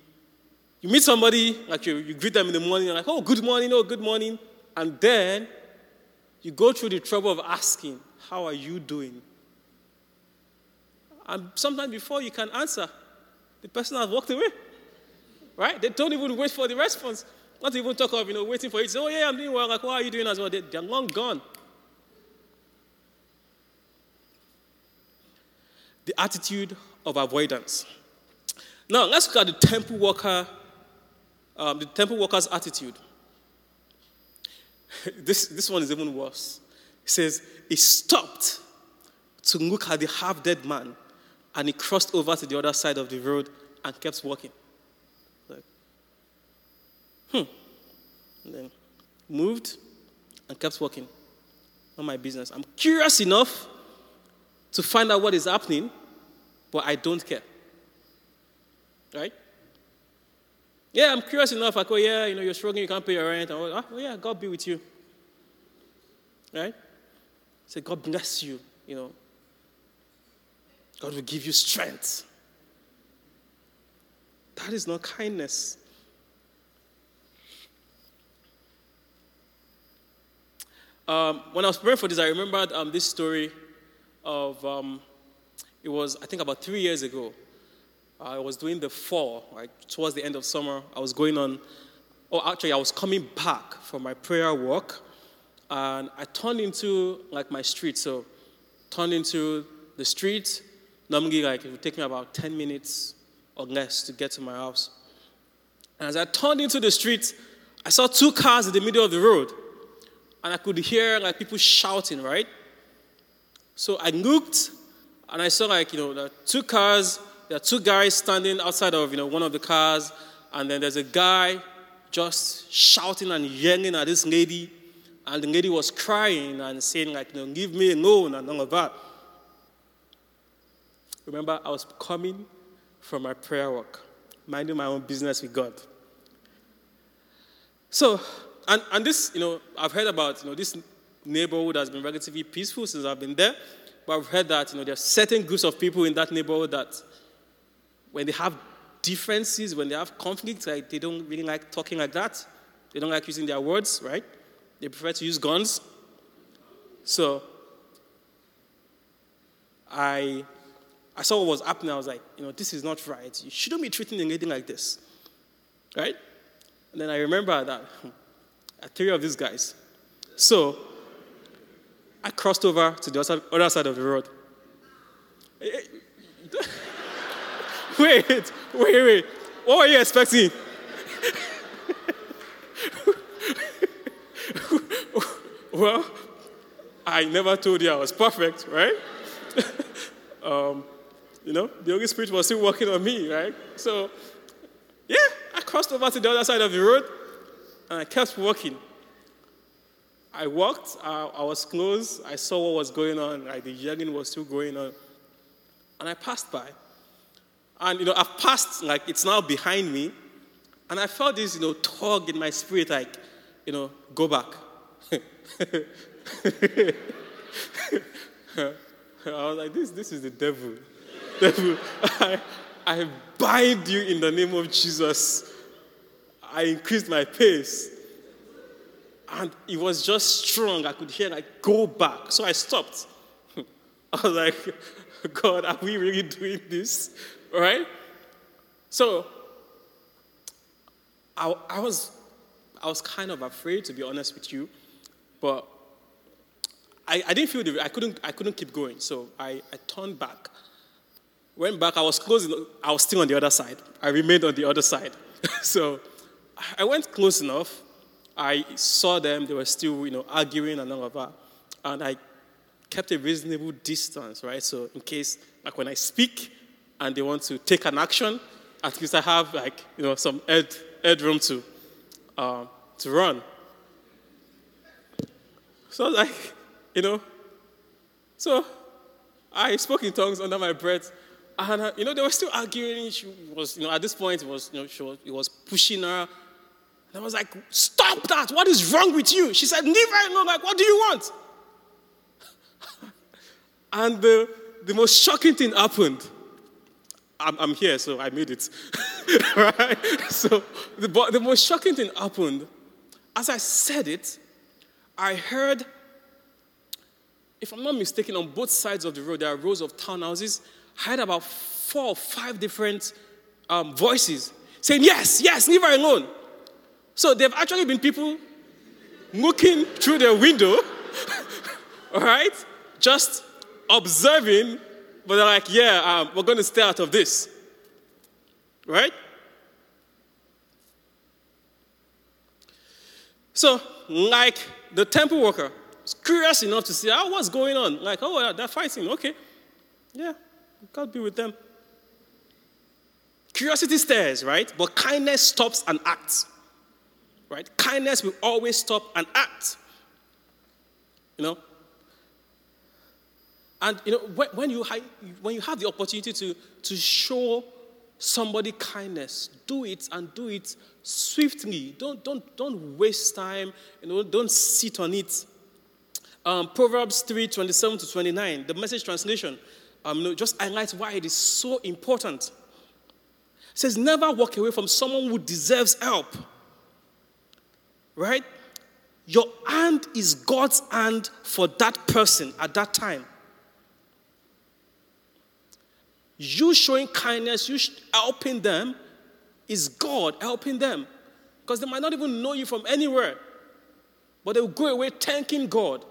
you meet somebody, like, you, you greet them in the morning, you're like, oh, good morning, oh, good morning. And then you go through the trouble of asking, how are you doing? And sometimes before you can answer, the person has walked away. Right? They don't even wait for the response. Not even talk of, you know, waiting for it. Say, oh, yeah, I'm doing well. Like, what are you doing as well? They, they're long gone. The attitude of avoidance. Now, let's look at the temple worker, um, the temple worker's attitude. *laughs* this, this one is even worse. It says, he stopped to look at the half dead man and he crossed over to the other side of the road and kept walking. Like, hmm. And then moved and kept walking. Not my business. I'm curious enough to find out what is happening, but I don't care. Right? Yeah, I'm curious enough. I go, yeah, you know, you're struggling, you can't pay your rent. oh, yeah, God be with you. Right? Say, God bless you, you know. God will give you strength. That is not kindness. Um, when I was preparing for this, I remembered um, this story of, um, it was, I think, about three years ago. I was doing the fall, like towards the end of summer. I was going on, oh, actually, I was coming back from my prayer walk, and I turned into like my street. So, turned into the street. Normally, like it would take me about 10 minutes or less to get to my house. And as I turned into the street, I saw two cars in the middle of the road, and I could hear like people shouting, right? So I looked, and I saw like you know the two cars there are two guys standing outside of you know one of the cars, and then there's a guy just shouting and yelling at this lady, and the lady was crying and saying like, you know, "Leave me alone" and all of that. Remember, I was coming from my prayer work, minding my own business with God. So, and, and this, you know, I've heard about, you know, this neighborhood has been relatively peaceful since I've been there, but I've heard that, you know, there are certain groups of people in that neighborhood that when they have differences, when they have conflicts, like they don't really like talking like that. They don't like using their words, right? They prefer to use guns. So I I saw what was happening. I was like, you know, this is not right. You shouldn't be treating a lady like this. Right? And then I remember that hmm, three of these guys. So I crossed over to the other side of the road. Eh, eh, *laughs* wait, wait, wait. What were you expecting? *laughs* well, I never told you I was perfect, right? *laughs* um, you know, the Holy Spirit was still working on me, right? So, yeah, I crossed over to the other side of the road and I kept walking. I walked, I, I was close, I saw what was going on, like the yelling was still going on. And I passed by. And, you know, I've passed, like, it's now behind me. And I felt this, you know, tug in my spirit, like, you know, go back. *laughs* I was like, this, this is the devil. devil, *laughs* I, I bind you in the name of Jesus. I increased my pace. And it was just strong. I could hear, like, go back. So I stopped. *laughs* I was like, *laughs* God, are we really doing this? right? So I, I, was, I was kind of afraid, to be honest with you, but I, I didn't feel the, I couldn't, I couldn't keep going. So I, I turned back. Went back, I was close, I was still on the other side. I remained on the other side. *laughs* so I went close enough. I saw them, they were still, you know, arguing and all of that. And I kept a reasonable distance, right? So in case, like when I speak and they want to take an action, at least I have like, you know, some head, room to, uh, to run. So like, you know, so I spoke in tongues under my breath. And, uh, you know, they were still arguing. She was, you know, at this point, it was, you know, she was, it was pushing her. And I was like, stop that. What is wrong with you? She said, leave her alone. Like, what do you want? *laughs* and the, the most shocking thing happened. I'm, I'm here, so I made it. *laughs* right? So the, the most shocking thing happened. As I said it, I heard, if I'm not mistaken, on both sides of the road, there are rows of townhouses. I heard about four or five different um, voices saying, Yes, yes, leave her alone. So there have actually been people looking through their window, *laughs* all right, just observing, but they're like, Yeah, um, we're going to stay out of this, right? So, like the temple worker was curious enough to see, oh, what's going on? Like, oh, they're fighting. Okay. Yeah, God be with them. Curiosity stares, right? But kindness stops and acts. Right? Kindness will always stop and act. You know? And you know, when, you, when you have the opportunity to, to show somebody kindness, do it and do it swiftly. Don't, don't, don't waste time. You know, don't sit on it. Um, Proverbs 3 27 to 29, the message translation, um, you know, just highlights why it is so important. It says, Never walk away from someone who deserves help. Right? Your hand is God's hand for that person at that time. You showing kindness, you helping them, is God helping them. Because they might not even know you from anywhere. But they will go away thanking God.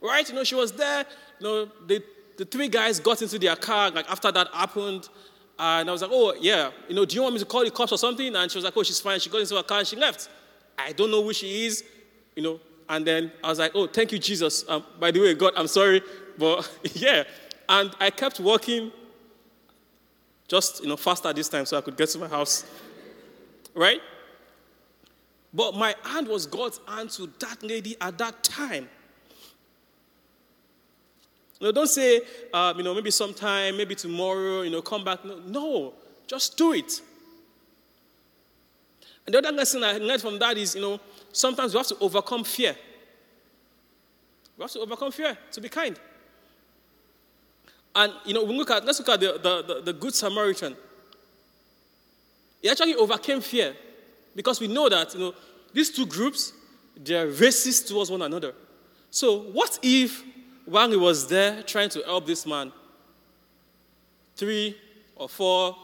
Right? You know, she was there. You know, the, the three guys got into their car, like after that happened. And I was like, oh, yeah, you know, do you want me to call the cops or something? And she was like, oh, she's fine. She got into her car and she left. I don't know who she is, you know. And then I was like, oh, thank you, Jesus. Um, by the way, God, I'm sorry. But *laughs* yeah. And I kept walking just, you know, faster this time so I could get to my house. Right? But my hand was God's hand to that lady at that time. You know, don't say, uh, you know, maybe sometime, maybe tomorrow, you know, come back. No, no, just do it. And the other lesson I learned from that is, you know, sometimes we have to overcome fear. We have to overcome fear to be kind. And, you know, we look at, let's look at the, the, the, the Good Samaritan. He actually overcame fear because we know that, you know, these two groups, they are racist towards one another. So, what if, while he was there trying to help this man, three or four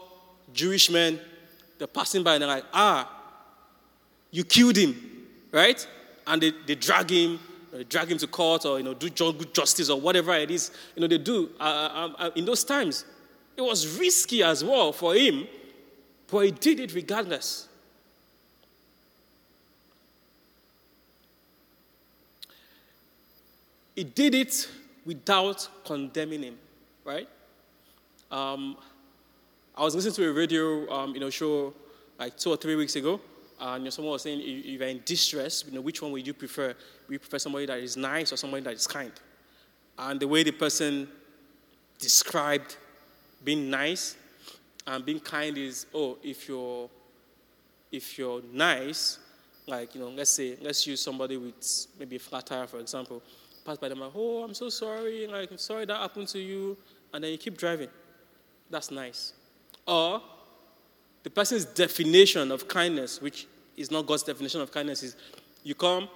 Jewish men, they're passing by and they're like, ah, you killed him, right? And they, they drag him drag him to court or you know do good justice or whatever it is you know they do uh, uh, um, uh, in those times. It was risky as well for him but he did it regardless. He did it without condemning him right? Um, i was listening to a radio um, you know show like two or three weeks ago and you know, someone was saying, if you're in distress, you know, which one would you prefer? You prefer somebody that is nice or somebody that is kind? And the way the person described being nice and being kind is, oh, if you're if you're nice, like you know, let's say let's use somebody with maybe a flat tire, for example, pass by them like, oh, I'm so sorry, like I'm sorry that happened to you, and then you keep driving. That's nice. Or the person's definition of kindness, which is not God's definition of kindness, is you come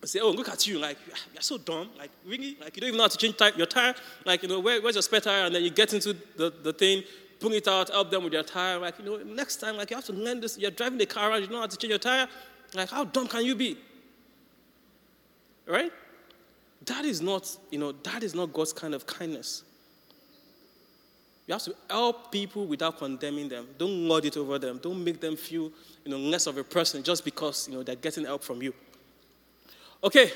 and say, Oh, look at you, like, ah, you're so dumb. Like, really? Like, you don't even know how to change your tire. Like, you know, where, where's your spare tire? And then you get into the, the thing, pull it out, help them with your tire. Like, you know, next time, like, you have to learn this. You're driving the car around, you know how to change your tire. Like, how dumb can you be? Right? that is not, you know, that is not God's kind of kindness. You have to help people without condemning them. Don't lord it over them. Don't make them feel, you know, less of a person just because, you know, they're getting help from you. Okay,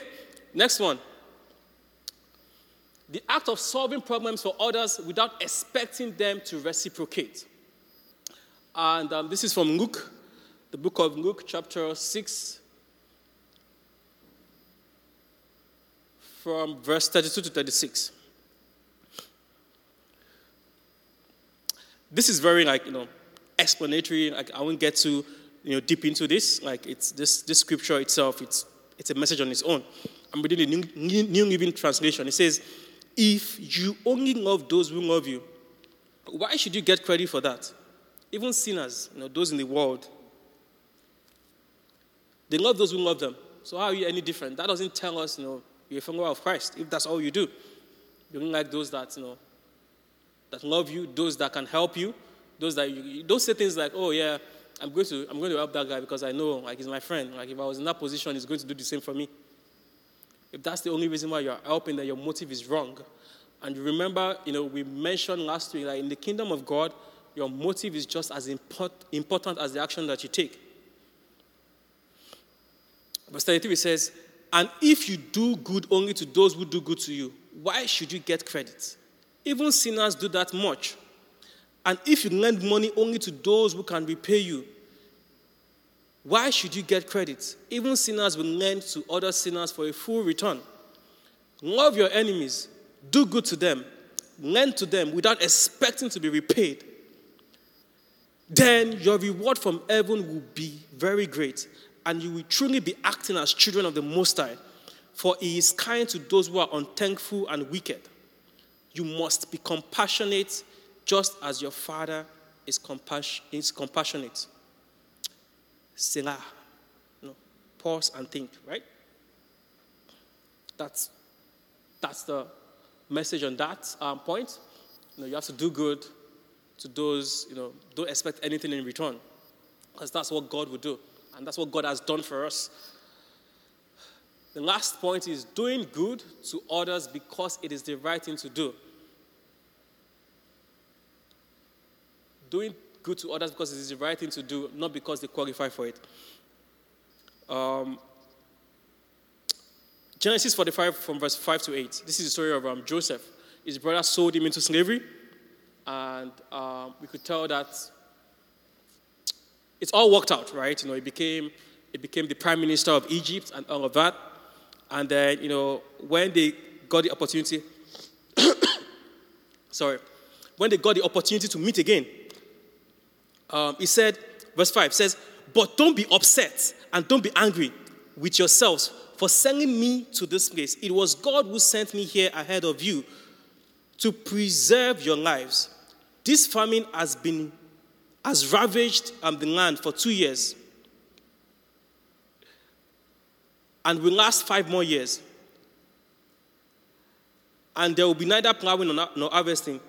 next one. The act of solving problems for others without expecting them to reciprocate. And um, this is from Luke, the book of Luke, chapter 6, from verse 32 to 36. This is very like, you know, explanatory. Like I won't get too, you know, deep into this. Like it's this this scripture itself, it's it's a message on its own. I'm reading the New, New Living Translation. It says, If you only love those who love you, why should you get credit for that? Even sinners, you know, those in the world, they love those who love them. So how are you any different? That doesn't tell us, you know, you're a follower of Christ. If that's all you do, you don't like those that, you know, that love you, those that can help you, those that you, don't say things like, oh yeah, I'm going to I'm going to help that guy because I know like he's my friend. Like if I was in that position, he's going to do the same for me. If that's the only reason why you're helping, then your motive is wrong. And remember, you know, we mentioned last week that in the kingdom of God, your motive is just as import, important as the action that you take. Verse 33 says, And if you do good only to those who do good to you, why should you get credit? Even sinners do that much. And if you lend money only to those who can repay you, why should you get credit? Even sinners will lend to other sinners for a full return. Love your enemies, do good to them, lend to them without expecting to be repaid. Then your reward from heaven will be very great, and you will truly be acting as children of the Most High, for He is kind to those who are unthankful and wicked. You must be compassionate just as your Father is, compass- is compassionate. Selah. No. Pause and think, right? That's, that's the message on that um, point. You, know, you have to do good to those, you know, don't expect anything in return. Because that's what God would do. And that's what God has done for us. The last point is doing good to others because it is the right thing to do. Doing good to others because it is the right thing to do, not because they qualify for it. Um, Genesis 45 from verse 5 to 8. This is the story of um, Joseph. His brother sold him into slavery, and um, we could tell that it's all worked out, right? You know, he became, he became the prime minister of Egypt and all of that. And then, you know, when they got the opportunity, *coughs* sorry, when they got the opportunity to meet again, um, he said, verse 5 says, But don't be upset and don't be angry with yourselves for sending me to this place. It was God who sent me here ahead of you to preserve your lives. This famine has been has ravaged um, the land for two years and will last five more years. And there will be neither plowing nor harvesting.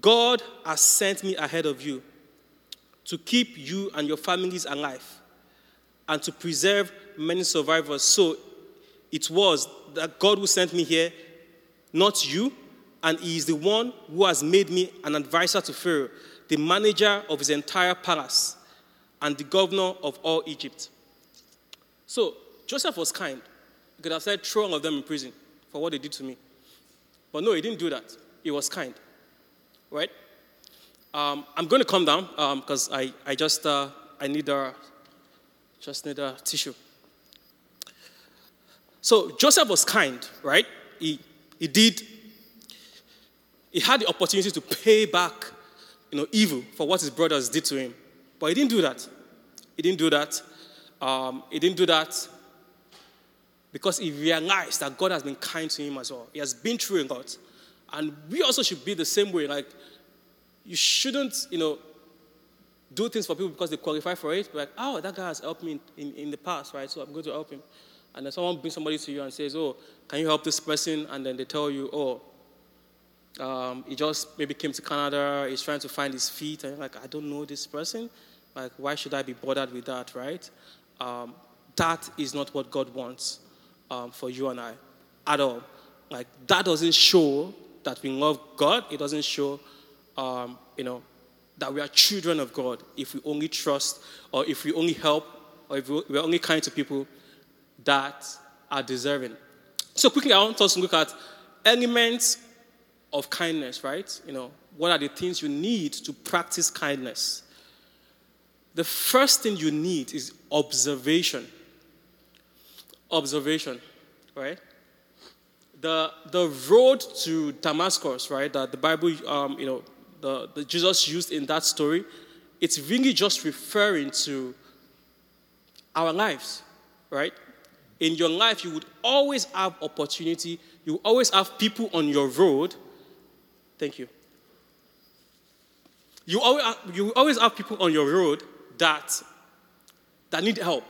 God has sent me ahead of you to keep you and your families alive and to preserve many survivors. So it was that God who sent me here, not you, and He is the one who has made me an advisor to Pharaoh, the manager of his entire palace, and the governor of all Egypt. So Joseph was kind. He could have said, throw all of them in prison for what they did to me. But no, he didn't do that. He was kind right? Um, I'm going to come down because um, I, I just uh, I need a just need a tissue. So Joseph was kind, right? He he did. He had the opportunity to pay back, you know, evil for what his brothers did to him, but he didn't do that. He didn't do that. Um, he didn't do that because he realized that God has been kind to him as well. He has been through a lot. And we also should be the same way. Like, you shouldn't, you know, do things for people because they qualify for it. Like, oh, that guy has helped me in, in, in the past, right? So I'm going to help him. And then someone brings somebody to you and says, oh, can you help this person? And then they tell you, oh, um, he just maybe came to Canada, he's trying to find his feet, and you're like, I don't know this person. Like, why should I be bothered with that, right? Um, that is not what God wants um, for you and I. at all. Like that doesn't show that we love God. It doesn't show, um, you know, that we are children of God if we only trust or if we only help or if we're only kind to people that are deserving. So quickly, I want us to look at elements of kindness, right? You know, what are the things you need to practice kindness? The first thing you need is observation. Observation, right? The, the road to Damascus, right, that the Bible, um, you know, the, the Jesus used in that story, it's really just referring to our lives, right? In your life, you would always have opportunity, you always have people on your road. Thank you. You always, you always have people on your road that, that need help,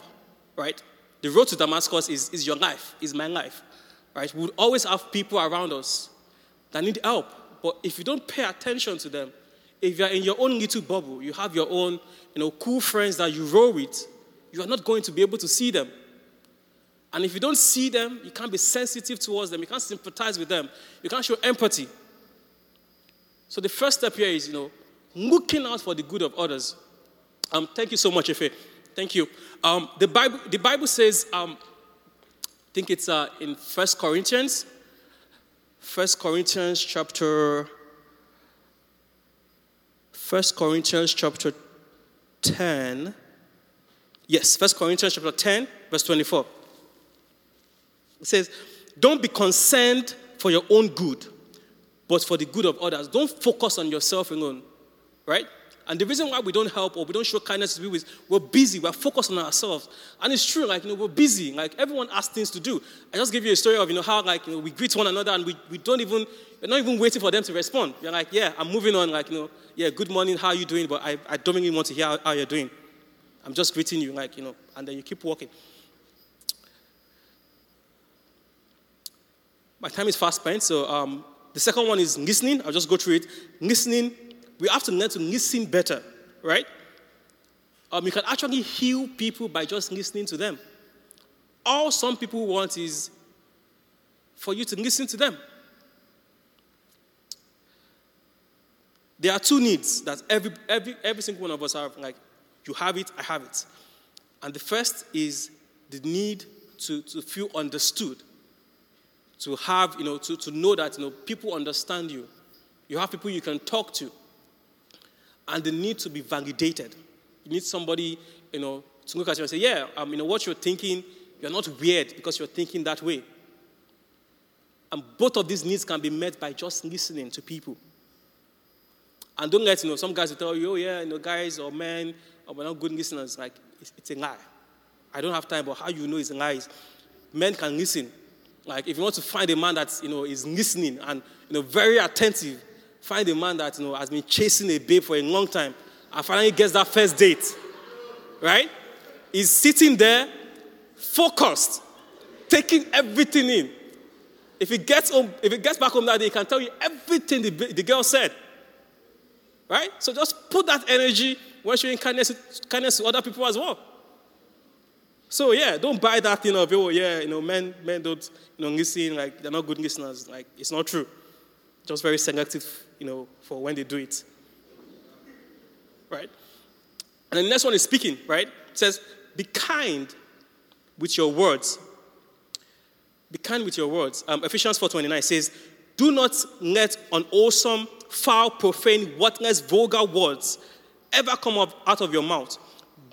right? The road to Damascus is, is your life, is my life, right? We would always have people around us that need help. But if you don't pay attention to them, if you're in your own little bubble, you have your own, you know, cool friends that you roll with, you are not going to be able to see them. And if you don't see them, you can't be sensitive towards them. You can't sympathize with them. You can't show empathy. So the first step here is, you know, looking out for the good of others. Um, thank you so much, Efe. Thank you. Um, the, Bible, the Bible says, um, I think it's uh, in First Corinthians, First Corinthians chapter, First Corinthians chapter 10. Yes, First Corinthians chapter 10, verse 24. It says, Don't be concerned for your own good, but for the good of others. Don't focus on yourself alone, right? And the reason why we don't help or we don't show kindness to people is we're busy, we're focused on ourselves. And it's true, like, you know, we're busy. Like, everyone has things to do. I just give you a story of, you know, how, like, you know, we greet one another and we, we don't even, we're not even waiting for them to respond. You're like, yeah, I'm moving on, like, you know, yeah, good morning, how are you doing? But I, I don't really want to hear how, how you're doing. I'm just greeting you, like, you know, and then you keep walking. My time is fast spent, so um, the second one is listening. I'll just go through it. Listening, we have to learn to listen better, right? Um, you can actually heal people by just listening to them. All some people want is for you to listen to them. There are two needs that every, every, every single one of us have. Like, you have it, I have it. And the first is the need to, to feel understood to have, you know, to, to know that, you know, people understand you. You have people you can talk to. And they need to be validated. You need somebody, you know, to look at you and say, yeah, um, you know, what you're thinking, you're not weird because you're thinking that way. And both of these needs can be met by just listening to people. And don't let, you know, some guys will tell you, oh, yeah, you know, guys or men, oh, we're not good listeners. Like, it's, it's a lie. I don't have time, but how you know it's a lie is men can listen like if you want to find a man that you know is listening and you know very attentive, find a man that you know has been chasing a babe for a long time and finally gets that first date. Right? He's sitting there, focused, taking everything in. If he gets home, if he gets back home that day, he can tell you everything the, the girl said. Right? So just put that energy when showing kindness, kindness to other people as well. So yeah, don't buy that thing of oh yeah, you know, men men don't you know listen like they're not good listeners. Like it's not true. Just very selective, you know, for when they do it. Right? And the next one is speaking, right? It says, be kind with your words. Be kind with your words. Um, Ephesians 4.29 says, do not let unwholesome, foul, profane, worthless, vulgar words ever come up out of your mouth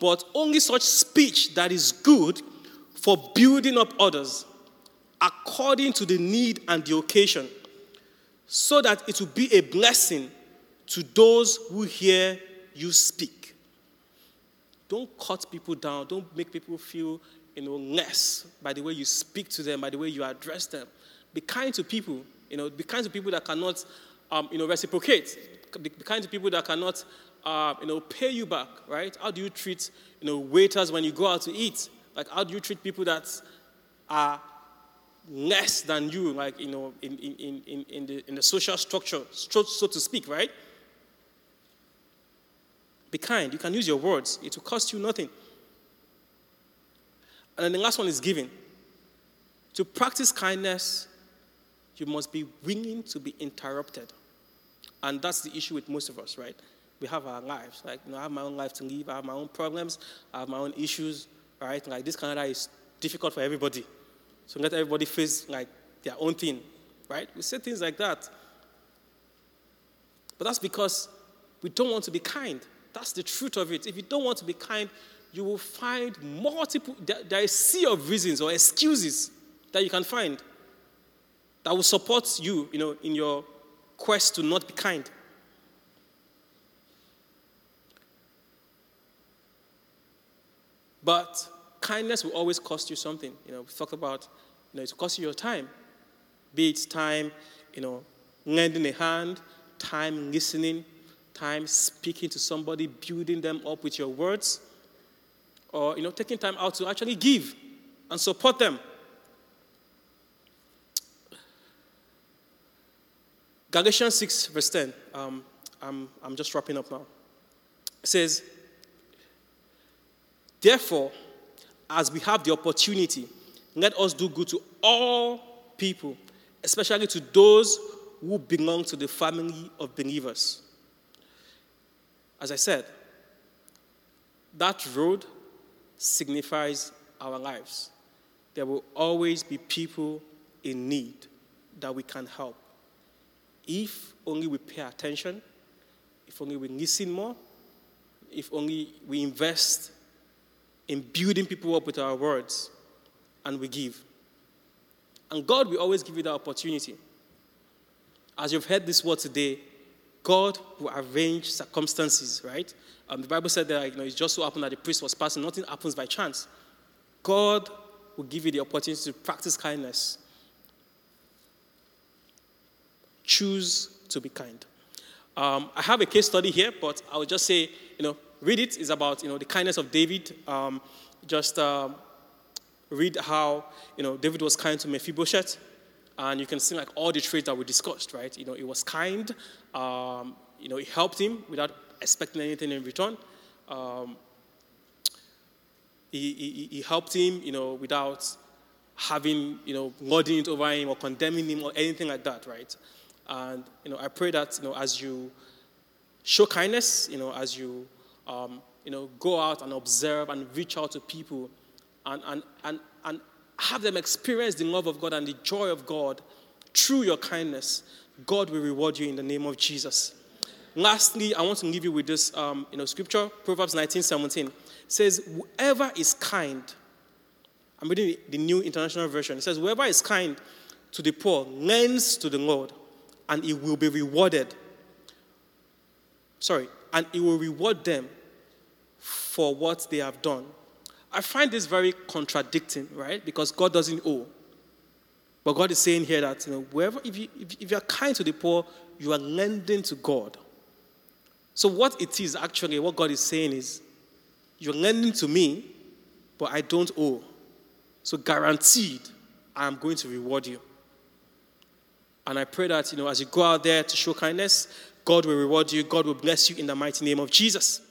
but only such speech that is good for building up others according to the need and the occasion, so that it will be a blessing to those who hear you speak. Don't cut people down. Don't make people feel you know, less by the way you speak to them, by the way you address them. Be kind to people. You know, be kind to people that cannot um, you know, reciprocate. Be kind to people that cannot uh, you know, pay you back, right? How do you treat, you know, waiters when you go out to eat? Like, how do you treat people that are less than you, like, you know, in, in, in, in, the, in the social structure, so to speak, right? Be kind. You can use your words. It will cost you nothing. And then the last one is giving. To practice kindness, you must be willing to be interrupted. And that's the issue with most of us, right? We have our lives. Like, you know, I have my own life to live, I have my own problems, I have my own issues, right? Like, this Canada is difficult for everybody. So let everybody face, like, their own thing, right? We say things like that. But that's because we don't want to be kind. That's the truth of it. If you don't want to be kind, you will find multiple, there, there is a sea of reasons or excuses that you can find that will support you, you know, in your quest to not be kind. But kindness will always cost you something. You know, we talked about, you know, it will cost you your time. Be it time, you know, lending a hand, time listening, time speaking to somebody, building them up with your words, or, you know, taking time out to actually give and support them. Galatians 6, verse 10. Um, I'm, I'm just wrapping up now. It says, Therefore, as we have the opportunity, let us do good to all people, especially to those who belong to the family of believers. As I said, that road signifies our lives. There will always be people in need that we can help. If only we pay attention, if only we listen more, if only we invest in building people up with our words and we give. And God will always give you that opportunity. As you've heard this word today, God will arrange circumstances, right? Um, the Bible said that you know, it just so happened that the priest was passing. Nothing happens by chance. God will give you the opportunity to practice kindness. Choose to be kind. Um, I have a case study here, but I will just say, you know, read it. It's about, you know, the kindness of David. Um, just um, read how, you know, David was kind to Mephibosheth, and you can see like all the traits that we discussed, right? You know, he was kind. Um, you know, he helped him without expecting anything in return. Um, he, he, he helped him, you know, without having, you know, lording it over him or condemning him or anything like that, right? And, you know, I pray that, you know, as you show kindness, you know, as you, um, you know, go out and observe and reach out to people and, and, and, and have them experience the love of God and the joy of God through your kindness, God will reward you in the name of Jesus. Lastly, I want to leave you with this um, you know, scripture, Proverbs 19 17. Says, Whoever is kind, I'm reading the New International Version. It says, Whoever is kind to the poor lends to the Lord, and he will be rewarded. Sorry, and he will reward them for what they have done. I find this very contradicting, right? Because God doesn't owe. But God is saying here that you know, wherever if you if, if you are kind to the poor, you are lending to God. So what it is actually, what God is saying is, you're lending to me, but I don't owe. So guaranteed, I am going to reward you. And I pray that, you know, as you go out there to show kindness, God will reward you, God will bless you in the mighty name of Jesus.